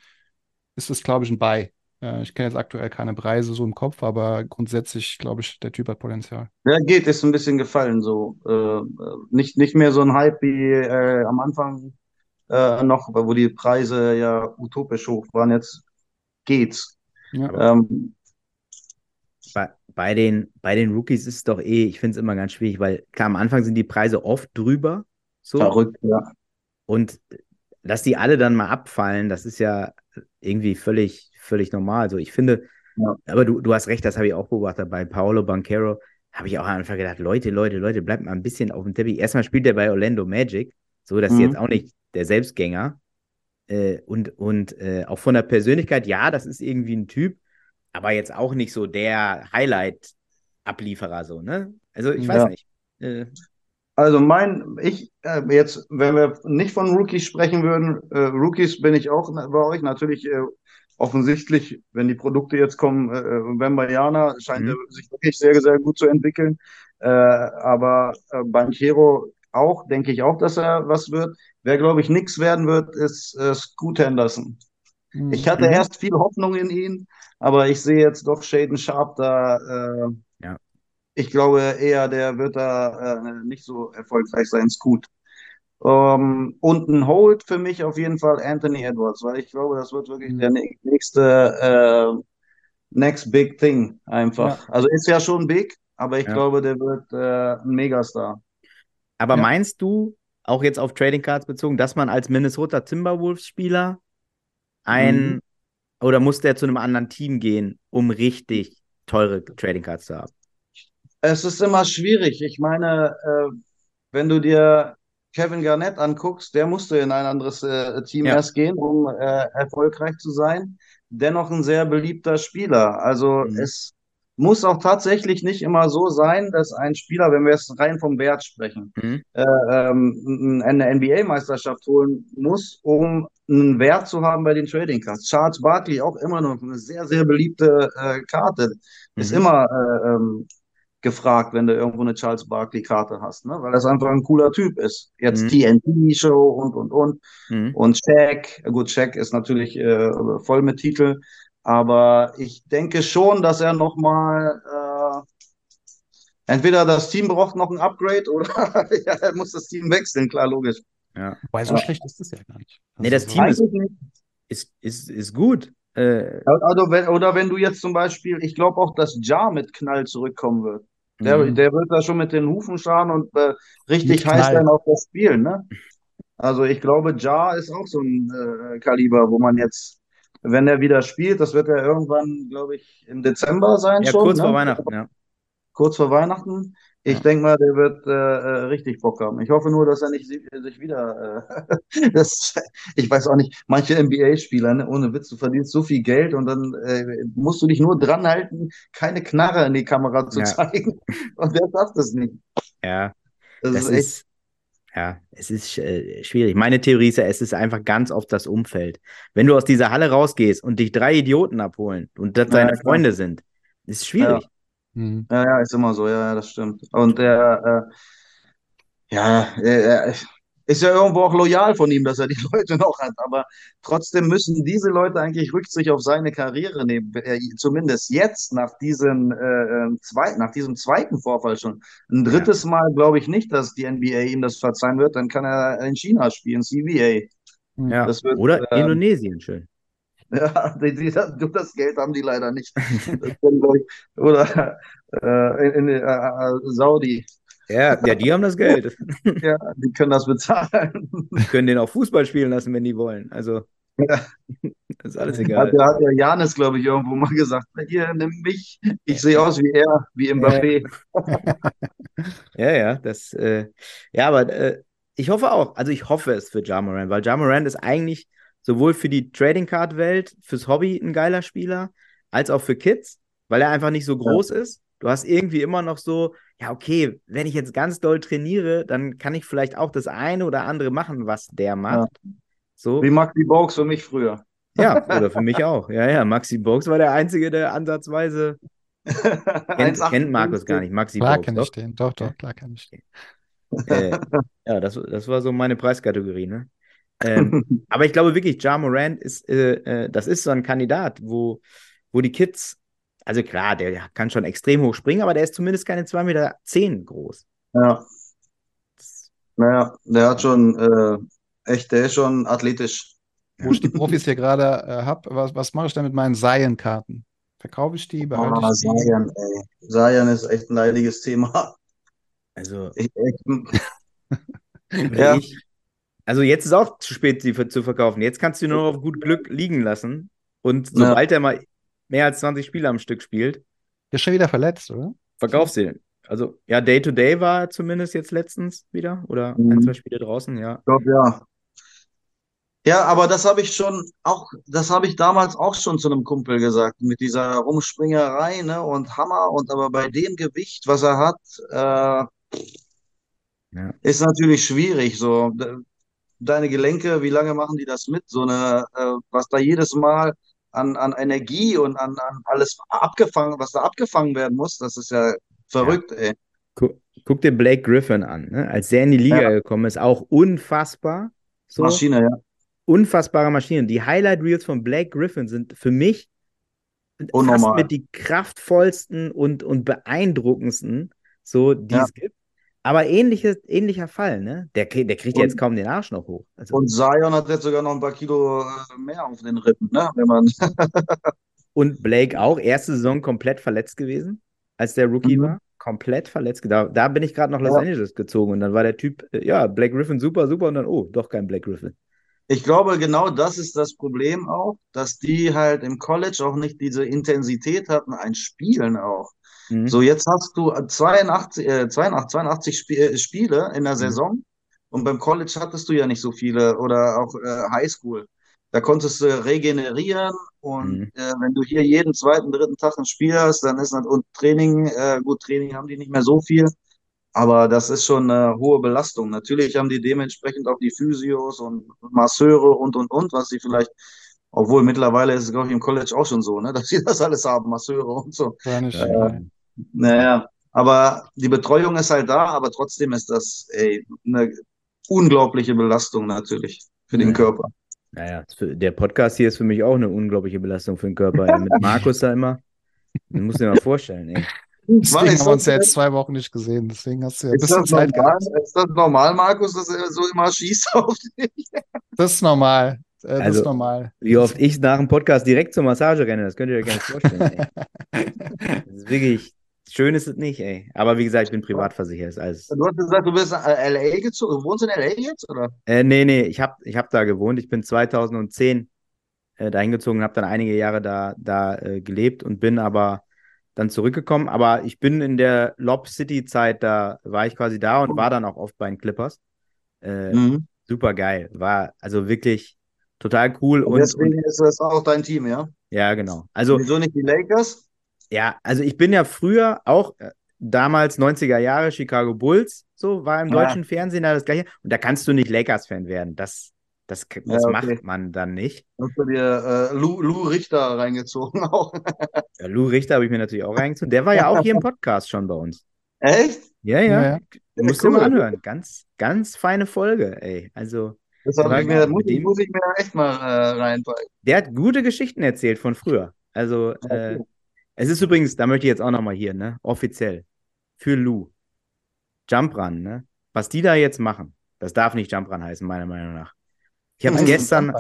ist es, glaube ich, ein Buy. Äh, ich kenne jetzt aktuell keine Preise so im Kopf, aber grundsätzlich glaube ich, der Typ hat Potenzial. Der geht, ist ein bisschen gefallen, so. Äh, äh, nicht, nicht mehr so ein Hype wie äh, am Anfang äh, noch, wo die Preise ja utopisch hoch waren. Jetzt geht's. Ja. Ähm, bei, bei den, bei den Rookies ist es doch eh, ich finde es immer ganz schwierig, weil klar, am Anfang sind die Preise oft drüber. So. verrückt, ja. Und dass die alle dann mal abfallen, das ist ja irgendwie völlig, völlig normal. Also ich finde, Ja. aber du, du hast recht, das habe ich auch beobachtet. Bei Paolo Banquero habe ich auch am Anfang gedacht, Leute, Leute, Leute, bleibt mal ein bisschen auf dem Teppich. Erstmal spielt er bei Orlando Magic, so dass Mhm. jetzt auch nicht der Selbstgänger. Äh, und und äh, auch von der Persönlichkeit, ja, das ist irgendwie ein Typ, aber jetzt auch nicht so der Highlight-Ablieferer, so, ne? Also ich weiß Ja. nicht. Äh, Also mein, ich äh, jetzt, wenn wir nicht von Rookies sprechen würden, äh, Rookies bin ich auch bei euch natürlich äh, offensichtlich, wenn die Produkte jetzt kommen, äh, Wembanyama scheint Mhm. er sich wirklich sehr, sehr gut zu entwickeln. Äh, aber äh, Banchero auch, denke ich auch, dass er was wird. Wer, glaube ich, nichts werden wird, ist äh, Scoot Henderson. Mhm. Ich hatte Mhm. erst viel Hoffnung in ihn, aber ich sehe jetzt doch Shaden Sharp da. Äh, Ja. Ich glaube eher, der wird da äh, nicht so erfolgreich sein, Scoot. Ähm, und ein Hold für mich auf jeden Fall Anthony Edwards, weil ich glaube, das wird wirklich Mhm. der nä- nächste äh, Next Big Thing einfach. Also ist ja schon big, aber ich Ja. glaube, der wird äh, ein Megastar. Aber Ja. meinst du, auch jetzt auf Trading Cards bezogen, dass man als Minnesota Timberwolves-Spieler ein Mhm. oder muss der zu einem anderen Team gehen, um richtig teure Trading Cards zu haben? Es ist immer schwierig. Ich meine, äh, wenn du dir Kevin Garnett anguckst, der musste in ein anderes äh, Team Ja. erst gehen, um äh, erfolgreich zu sein. Dennoch ein sehr beliebter Spieler. Also Mhm. es muss auch tatsächlich nicht immer so sein, dass ein Spieler, wenn wir jetzt rein vom Wert sprechen, Mhm. äh, ähm, eine NBA-Meisterschaft holen muss, um einen Wert zu haben bei den Trading Cards. Charles Barkley auch immer noch eine sehr, sehr beliebte äh, Karte. Ist Mhm. immer äh, ähm, gefragt, wenn du irgendwo eine Charles Barkley-Karte hast, ne? weil das einfach ein cooler Typ ist. Jetzt Mhm. TNT-Show und, und, und. Mhm. Und Shaq, gut, Shaq ist natürlich äh, voll mit Titel, aber ich denke schon, dass er nochmal äh, entweder das Team braucht noch ein Upgrade oder ja, er muss das Team wechseln, klar, logisch. Ja. Wobei, so Ja. schlecht ist das ja gar nicht. Nee, das so- Team ist-. Ist, ist, ist gut. Äh, Also wenn, oder wenn du jetzt zum Beispiel, ich glaube auch, dass Ja mit Knall zurückkommen wird. Der, mhm. der wird da schon mit den Hufen schauen und äh, richtig heiß sein auf das Spiel, ne? Also ich glaube, Ja ist auch so ein äh, Kaliber, wo man jetzt, wenn er wieder spielt, das wird ja irgendwann, glaube ich, im Dezember sein ja, schon, kurz ne? vor Weihnachten, ja. Kurz vor Weihnachten. Ich Ja. denke mal, der wird äh, äh, richtig Bock haben. Ich hoffe nur, dass er nicht si- sich wieder. Äh, das, ich weiß auch nicht, manche NBA-Spieler, ne, ohne Witz, du verdienst so viel Geld und dann äh, musst du dich nur dran halten, keine Knarre in die Kamera zu Ja. zeigen. Und der schafft es nicht. Ja, Das, das ist echt. ist, ja, es ist äh, schwierig. Meine Theorie ist ja, es ist einfach ganz oft das Umfeld. Wenn du aus dieser Halle rausgehst und dich drei Idioten abholen und das Ja, deine klar. Freunde sind, ist schwierig. Mhm. Ja, ja, ist immer so, ja, ja, das stimmt. Und der, äh, ja, er er ist ja irgendwo auch loyal von ihm, dass er die Leute noch hat. Aber trotzdem müssen diese Leute eigentlich Rücksicht auf seine Karriere nehmen. Äh, Zumindest jetzt nach diesem, äh, äh, zweiten, nach diesem zweiten Vorfall schon. Ein drittes Mal glaube ich nicht, dass die NBA ihm das verzeihen wird. Dann kann er in China spielen, CBA. Ja. Wird, Oder ähm, Indonesien, schön. Ja, die, die, das Geld haben die leider nicht. Oder äh, in, in äh, äh, Saudi. Ja, ja, die haben das Geld. Ja, die können das bezahlen. Die können den auch Fußball spielen lassen, wenn die wollen. Also, Ja. ist alles Hat, egal. der- hat der Janis, glaube ich, irgendwo mal gesagt, hier, nimm mich. Ich sehe aus wie er, wie Mbappé. Ja, ja, das, äh, ja, aber äh, ich hoffe auch, also ich hoffe es für Ja Morant, weil Ja Morant ist eigentlich sowohl für die Trading Card Welt, fürs Hobby ein geiler Spieler, als auch für Kids, weil er einfach nicht so groß ist. Du hast irgendwie immer noch so, ja, okay, wenn ich jetzt ganz doll trainiere, dann kann ich vielleicht auch das eine oder andere machen, was der macht. So, Wie Maxi Bogues für mich früher. ja, oder für mich auch. Ja, ja, Maxi Bogues war der Einzige, der ansatzweise kennt, kennt Markus gar nicht. Maxi Klar kann doch. ich den. Doch, doch, klar kann ich den. Äh, ja, das, das war so meine Preiskategorie, ne? Ähm, aber ich glaube wirklich, Ja Morant ist, äh, äh, das ist so ein Kandidat, wo, wo die Kids, also klar, der kann schon extrem hoch springen, aber der ist zumindest keine 2,10 Meter zehn groß. Ja, naja, der hat schon, äh, echt, der ist schon athletisch. Wo ich die Profis hier gerade äh, habe, was, was mache ich denn mit meinen Zion-Karten? Verkaufe ich die, behalte Ah, ich die? Zion, ey. Zion ist echt ein leidiges Thema. also, Ich, würde Ja. ich, also jetzt ist auch zu spät, sie zu verkaufen. Jetzt kannst du nur noch auf gut Glück liegen lassen. Und Ja. sobald er mal mehr als 20 Spiele am Stück spielt, Der ist schon wieder verletzt, oder? verkaufst du ihn. Also, ja, Day-to-Day war er zumindest jetzt letztens wieder. Oder Mhm. ein, zwei Spiele draußen, ja. Ich glaube, ja. Ja, aber das habe ich schon auch, das habe ich damals auch schon zu einem Kumpel gesagt, mit dieser Rumspringerei, ne, und Hammer, und aber bei dem Gewicht, was er hat, äh, Ja. ist natürlich schwierig, so. De- Deine Gelenke, wie lange machen die das mit? So eine, äh, was da jedes Mal an, an Energie und an, an alles abgefangen, was da abgefangen werden muss, das ist ja verrückt, ey. Guck, guck dir Blake Griffin an, ne? Als der in die Liga Ja. gekommen ist, auch unfassbar. So, Maschine, ja. unfassbare Maschine. Die Highlight Reels von Blake Griffin sind für mich fast mit die kraftvollsten und, und beeindruckendsten, so, die Ja. es gibt. Aber ähnliches, ähnlicher Fall, ne? Der, der kriegt Und- jetzt kaum den Arsch noch hoch. Also, Und Zion hat jetzt sogar noch ein paar Kilo äh, mehr auf den Rippen, ne, wenn man, und Blake auch, erste Saison komplett verletzt gewesen, als der Rookie Mhm. war. Komplett verletzt. Da, da bin ich gerade nach Los Ja. Angeles gezogen und dann war der Typ, äh, ja, Blake Griffin super, super und dann, oh, doch kein Blake Griffin. Ich glaube, genau das ist das Problem auch, dass die halt im College auch nicht diese Intensität hatten, ein Spielen auch. Mhm. So, jetzt hast du 82, äh, 82, 82 Sp äh, Spiele in der Mhm. Saison und beim College hattest du ja nicht so viele oder auch äh, Highschool. da konntest du regenerieren und Mhm. äh, wenn du hier jeden zweiten, dritten Tag ein Spiel hast, dann ist das und Training, äh, gut, Training haben die nicht mehr so viel, aber das ist schon eine hohe Belastung. Natürlich haben die dementsprechend auch die Physios und Masseure und und und, was sie vielleicht, obwohl mittlerweile ist es, glaube ich, im College auch schon so, ne, dass sie das alles haben, Masseure und so. Gar nicht. Ja. Naja, aber die Betreuung ist halt da, aber trotzdem ist das ey, eine unglaubliche Belastung natürlich für den Ja. Körper. Naja, der Podcast hier ist für mich auch eine unglaubliche Belastung für den Körper. Ey. Mit Markus da immer. Das musst du dir mal vorstellen, ey. Deswegen Ist haben wir uns ja jetzt zwei Wochen nicht gesehen. Deswegen hast du ja ein Ist bisschen das, Zeit normal, gehabt. ist das normal, Markus, dass er so immer schießt auf dich? Das ist normal. Äh, Das Also, ist normal. Wie oft ich nach dem Podcast direkt zur Massage renne, das könnt ihr euch gar nicht vorstellen. Das ist wirklich, schön ist es nicht, ey. Aber wie gesagt, ich bin privat versichert, ist alles. Du hast gesagt, du bist nach LA gezogen. Du wohnst in LA jetzt, oder? Äh, nee, nee, ich habe ich hab da gewohnt. Ich bin 2010 äh, dahin gezogen, habe dann einige Jahre da, da äh, gelebt und bin aber dann zurückgekommen. Aber ich bin in der Lob City-Zeit, da war ich quasi da und war dann auch oft bei den Clippers. Äh, Mhm. Super geil. War also wirklich total cool Und und, deswegen und ist das auch dein Team, ja? ja, genau. Also Wieso nicht die Lakers? Ja, also ich bin ja früher auch äh, damals 90er Jahre Chicago Bulls, so war im Ja. deutschen Fernsehen da das gleiche. Und da kannst du nicht Lakers-Fan werden. Das, das, das Ja, okay. macht man dann nicht. Hast du dir äh, Lou, Lou Richter reingezogen auch? Ja, Lou Richter habe ich mir natürlich auch reingezogen. Der war ja auch hier im Podcast schon bei uns. Echt? Ja, Ja, ja. ja. Du musst cool. dir mal anhören. Ganz, ganz feine Folge, ey. Also, Das ich mir, muss, ich- dem- muss ich mir echt mal äh, reinpacken. der hat gute Geschichten erzählt von früher. Also, äh. Es ist übrigens, da möchte ich jetzt auch nochmal hier, ne, offiziell, für Lou, Jump Run, ne, was die da jetzt machen, das darf nicht Jump Run heißen, meiner Meinung nach. Ich habe gestern,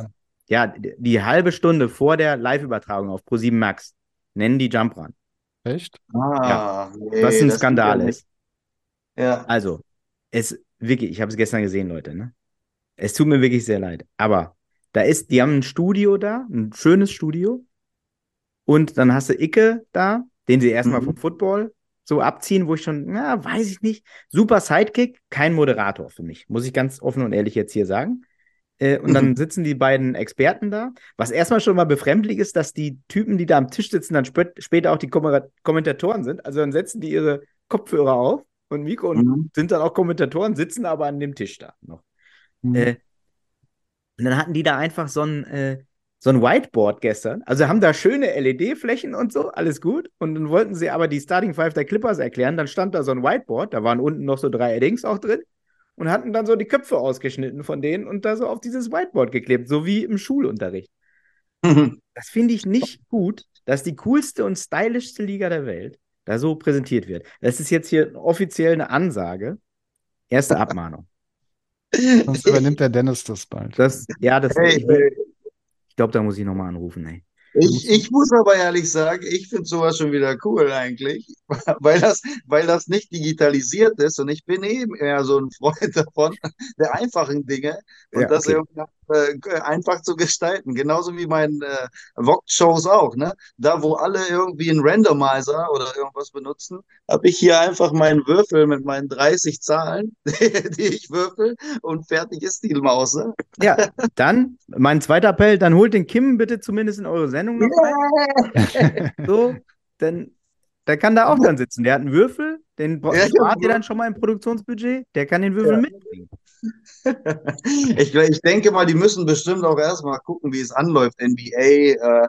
ja, die, halbe Stunde vor der Live-Übertragung auf Pro7 Max nennen die Jump Run, Echt? Ah, nee, was ein das Skandal ja ist. Ja. Also, es wirklich, ich habe es gestern gesehen, Leute, ne? Es tut mir wirklich sehr leid. Aber da ist, die haben ein Studio da, ein schönes Studio. Und dann hast du Icke da, den sie erstmal Mhm. vom Football so abziehen, wo ich schon, na, weiß ich nicht. Super Sidekick, kein Moderator für mich, muss ich ganz offen und ehrlich jetzt hier sagen. Äh, und dann sitzen die beiden Experten da. Was erstmal schon mal befremdlich ist, dass die Typen, die da am Tisch sitzen, dann spät, später auch die Komma- Kommentatoren sind. Also dann setzen die ihre Kopfhörer auf und Mikro und Mhm. sind dann auch Kommentatoren, sitzen aber an dem Tisch da noch. Mhm. Äh, und dann hatten die da einfach so ein, äh, so ein Whiteboard gestern. Also haben da schöne LED-Flächen und so, alles gut. Und dann wollten sie aber die Starting Five der Clippers erklären. Dann stand da so ein Whiteboard, da waren unten noch so drei Eddings auch drin. Und hatten dann so die Köpfe ausgeschnitten von denen und da so auf dieses Whiteboard geklebt, so wie im Schulunterricht. Das finde ich nicht gut, dass die coolste und stylischste Liga der Welt da so präsentiert wird. Das ist jetzt hier offiziell eine Ansage. Erste Abmahnung. Sonst übernimmt der Dennis das bald. Das, ja, das, Hey, ich, will- ich glaube, da muss ich nochmal anrufen, ey. Ich, ich muss aber ehrlich sagen, ich finde sowas schon wieder cool eigentlich, weil das, weil das nicht digitalisiert ist und ich bin eben eher so ein Freund davon, der einfachen Dinge und Ja, das okay. irgendwie äh, einfach zu gestalten. Genauso wie mein äh, Vogue-Shows auch, ne? Da, wo alle irgendwie einen Randomizer oder irgendwas benutzen, habe ich hier einfach meinen Würfel mit meinen 30 Zahlen, die ich würfel und fertig ist die Maus, ne? Ja, dann mein zweiter Appell, dann holt den Kim bitte zumindest in eure Sendung noch rein. So, dann, der kann da auch dann sitzen. Der hat einen Würfel, den Ja, spart ihr ja. dann schon mal im Produktionsbudget. Der kann den Würfel Ja. mitbringen. Ich, ich denke mal, die müssen bestimmt auch erstmal gucken, wie es anläuft. NBA, äh,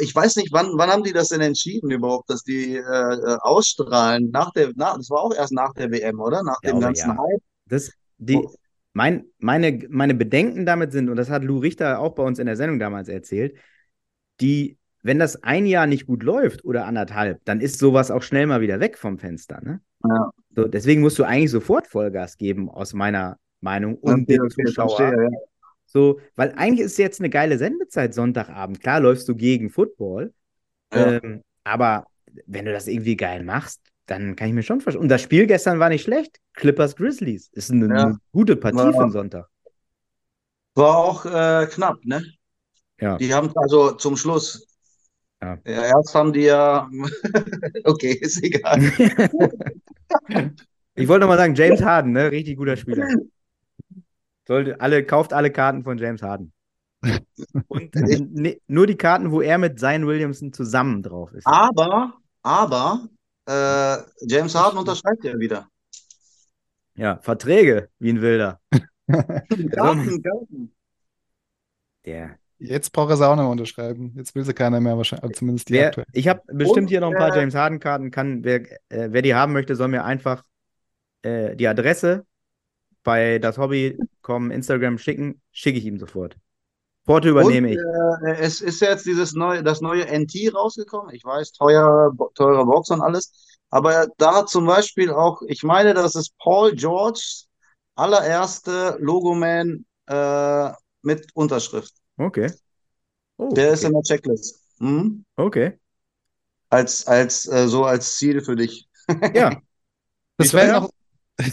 ich weiß nicht, wann, wann haben die das denn entschieden überhaupt, dass die äh, äh, ausstrahlen? Nach der, nach, das war auch erst nach der WM, oder? Nach dem Glaube, ganzen ja. Hype. Das, die, Oh. mein, meine, meine Bedenken damit sind, und das hat Lou Richter auch bei uns in der Sendung damals erzählt, die, wenn das ein Jahr nicht gut läuft oder anderthalb, dann ist sowas auch schnell mal wieder weg vom Fenster. Ne? Ja. So, deswegen musst du eigentlich sofort Vollgas geben, aus meiner Meinung, und Okay, den Zuschauer. verstehe, ja. So, weil eigentlich ist jetzt eine geile Sendezeit Sonntagabend. Klar läufst du gegen Football, Ja. ähm, aber wenn du das irgendwie geil machst, dann kann ich mir schon verstehen. Und das Spiel gestern war nicht schlecht. Clippers Grizzlies ist eine, Ja. eine gute Partie War- für Sonntag. War auch äh, knapp, ne? Ja. Die haben also zum Schluss. Ja. Ja, erst haben die ja. Okay, ist egal. ich wollte noch mal sagen, James Harden, ne? Richtig guter Spieler. Sollte alle, kauft alle Karten von James Harden. Und äh, ne, nur die Karten, wo er mit Zion Williamson zusammen drauf ist. Aber, aber, äh, James Harden unterschreibt ja wieder. Ja, Verträge, wie ein Wilder. Garten, Garten. Der. Jetzt braucht er sie auch noch unterschreiben. Jetzt will sie keiner mehr wahrscheinlich, zumindest die Wer, aktuell. ich habe bestimmt Und, hier noch ein paar äh, James Harden-Karten. Kann, wer, äh, wer die haben möchte, soll mir einfach äh, die Adresse bei das Hobby.com Instagram schicken. Schicke ich ihm sofort. Porto übernehme Und, ich. Äh, es ist jetzt dieses neue, das neue NT rausgekommen. Ich weiß, teuer, teure Box und alles. Aber da hat zum Beispiel auch, ich meine, das ist Paul George allererste Logoman äh, mit Unterschrift. Okay. Oh, Der ist okay. in der Checklist. Mhm. okay. Als, als, äh, so als Ziel für dich. Ja. Das wäre.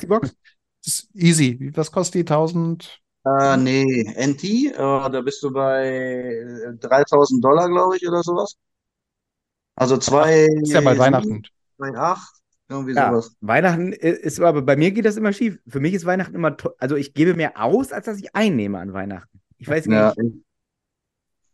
Die Box? Das ist easy. Was kostet die? 1000? Äh, nee, NT, äh, da bist du bei äh, 3000 Dollar, glaube ich, oder sowas. Also zwei, Ist ja bald Weihnachten. zwei, acht, irgendwie Ja, sowas. Weihnachten ist aber bei mir geht das immer schief. Für mich ist Weihnachten immer also ich gebe mehr aus, als dass ich einnehme an Weihnachten. Ich weiß nicht. Ja,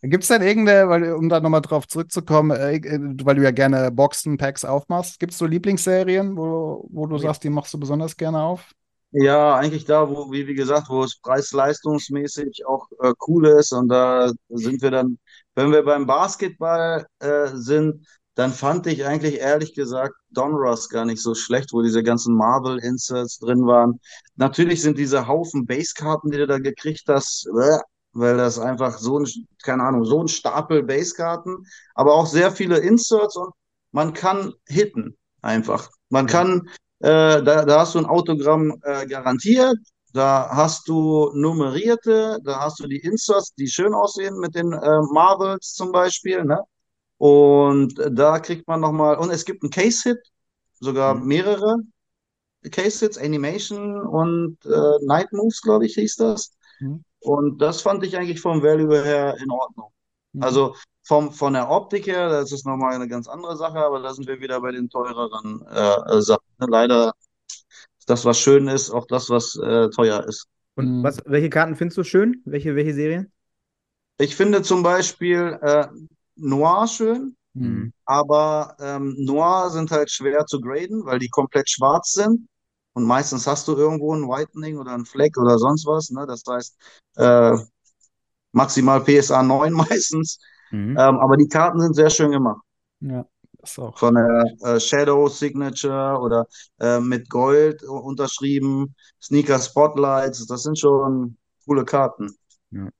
Gibt es denn irgendeine, weil, um da nochmal drauf zurückzukommen, äh, äh, weil du ja gerne Boxen, Packs aufmachst, gibt es so Lieblingsserien, wo, wo du ja. sagst, die machst du besonders gerne auf? ja, eigentlich da, wo, wie, wie gesagt, wo es preis-leistungsmäßig auch äh, cool ist. Und da sind wir dann, wenn wir beim Basketball äh, sind, dann fand ich eigentlich ehrlich gesagt Donruss gar nicht so schlecht, wo diese ganzen Marvel-Inserts drin waren. Natürlich sind diese Haufen Basekarten, die du da gekriegt hast, äh, weil das einfach so ein, keine Ahnung, so ein Stapel Basekarten, aber auch sehr viele Inserts und man kann hitten einfach. Man kann, äh, da, da hast du ein Autogramm äh, garantiert, da hast du nummerierte, da hast du die Inserts, die schön aussehen mit den äh, Marvels zum Beispiel, ne? Und da kriegt man nochmal, und es gibt einen Case-Hit, sogar Mhm. mehrere Case-Hits, Animation und äh, Night Moves, glaube ich, hieß das. Mhm. Und das fand ich eigentlich vom Value her in Ordnung. Mhm. Also vom, von der Optik her, das ist nochmal eine ganz andere Sache, aber da sind wir wieder bei den teureren äh, Sachen. Leider ist das, was schön ist, auch das, was äh, teuer ist. Und Mhm. was, welche Karten findest du schön? Welche, welche Serien? Ich finde zum Beispiel äh, Noir schön, Mhm. aber ähm, Noir sind halt schwer zu graden, weil die komplett schwarz sind. Und meistens hast du irgendwo ein Whitening oder ein Fleck oder sonst was. Ne? Das heißt, äh, maximal PSA 9 meistens. Mhm. Ähm, aber die Karten sind sehr schön gemacht. Ja, das auch. Von der äh, Shadow Signature oder äh, mit Gold unterschrieben, Sneaker Spotlights, das sind schon coole Karten.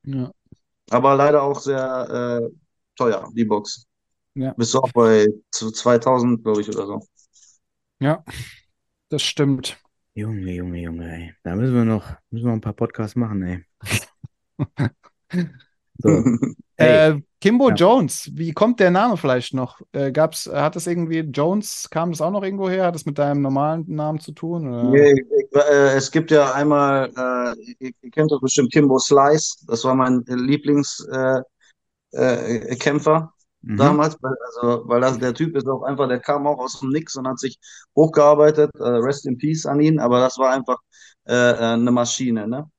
Ja. Aber leider auch sehr äh, teuer, die Box. Ja. Bist du auch bei zu 2000, glaube ich, oder so. ja, das stimmt. Junge, Junge, Junge, ey. Da müssen wir noch, müssen wir noch ein paar Podcasts machen, ey. So. Hey, Äh, Kimbo Ja. Jones, wie kommt der Name vielleicht noch? Äh, gab's, hat das irgendwie, Jones, kam das auch noch irgendwo her? Hat das mit deinem normalen Namen zu tun? Oder? Nee, ich, äh, es gibt ja einmal, äh, ihr, ihr kennt doch bestimmt Kimbo Slice, das war mein Lieblingskämpfer äh, äh, mhm. damals, weil, also, weil das, der Typ ist auch einfach, der kam auch aus dem Nix und hat sich hochgearbeitet, äh, Rest in Peace an ihn, aber das war einfach äh, äh, eine Maschine, ne?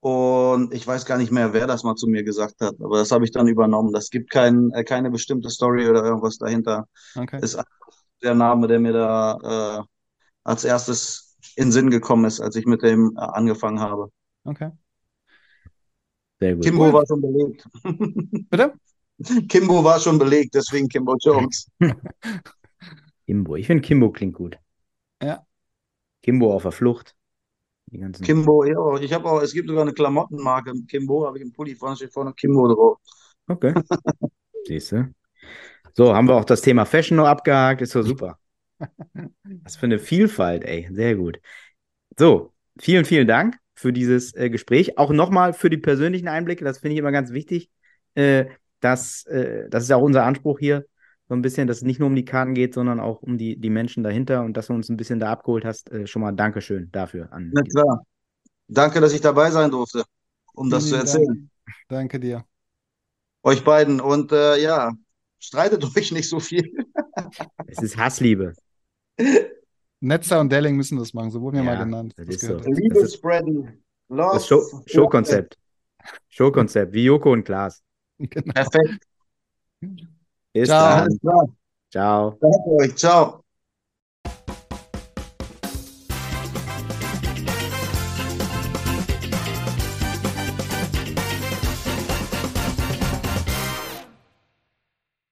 Und ich weiß gar nicht mehr, wer das mal zu mir gesagt hat, aber das habe ich dann übernommen. Das gibt kein, äh, keine bestimmte Story oder irgendwas dahinter. Okay. Ist einfach der Name, der mir da äh, als erstes in den Sinn gekommen ist, als ich mit dem äh, angefangen habe. Okay. Sehr gut. Cool. war schon belegt. Bitte? Kimbo war schon belegt, deswegen Kimbo Jones. Kimbo. Ich finde Kimbo klingt gut. Ja. Kimbo auf der Flucht. Die ganzen. Kimbo, ja, ich habe auch, es gibt sogar eine Klamottenmarke, Kimbo, habe ich im Pulli vorne, steht vorne Kimbo drauf. Okay. Siehst du? So, haben wir auch das Thema Fashion noch abgehakt. Ist doch super. Was für eine Vielfalt, ey. Sehr gut. So, vielen, vielen Dank für dieses äh, Gespräch. Auch nochmal für die persönlichen Einblicke. Das finde ich immer ganz wichtig. Äh, dass, äh, das ist ja auch unser Anspruch hier. So ein bisschen, dass es nicht nur um die Karten geht, sondern auch um die, die Menschen dahinter und dass du uns ein bisschen da abgeholt hast. Äh, schon mal Dankeschön dafür an. Na klar. Danke, dass ich dabei sein durfte, um das zu erzählen. Dank. Danke dir. Euch beiden. Und äh, ja, streitet euch nicht so viel. Es ist Hassliebe. Netzer und Delling müssen das machen, so wurden wir Ja, mal genannt. das Das ist so. Liebe Das ist- spreaden. Love. Das Show- Showkonzept. Showkonzept, wie Joko und Klaas. Genau. Perfekt. Bis Ciao. dann. Danke. Ciao.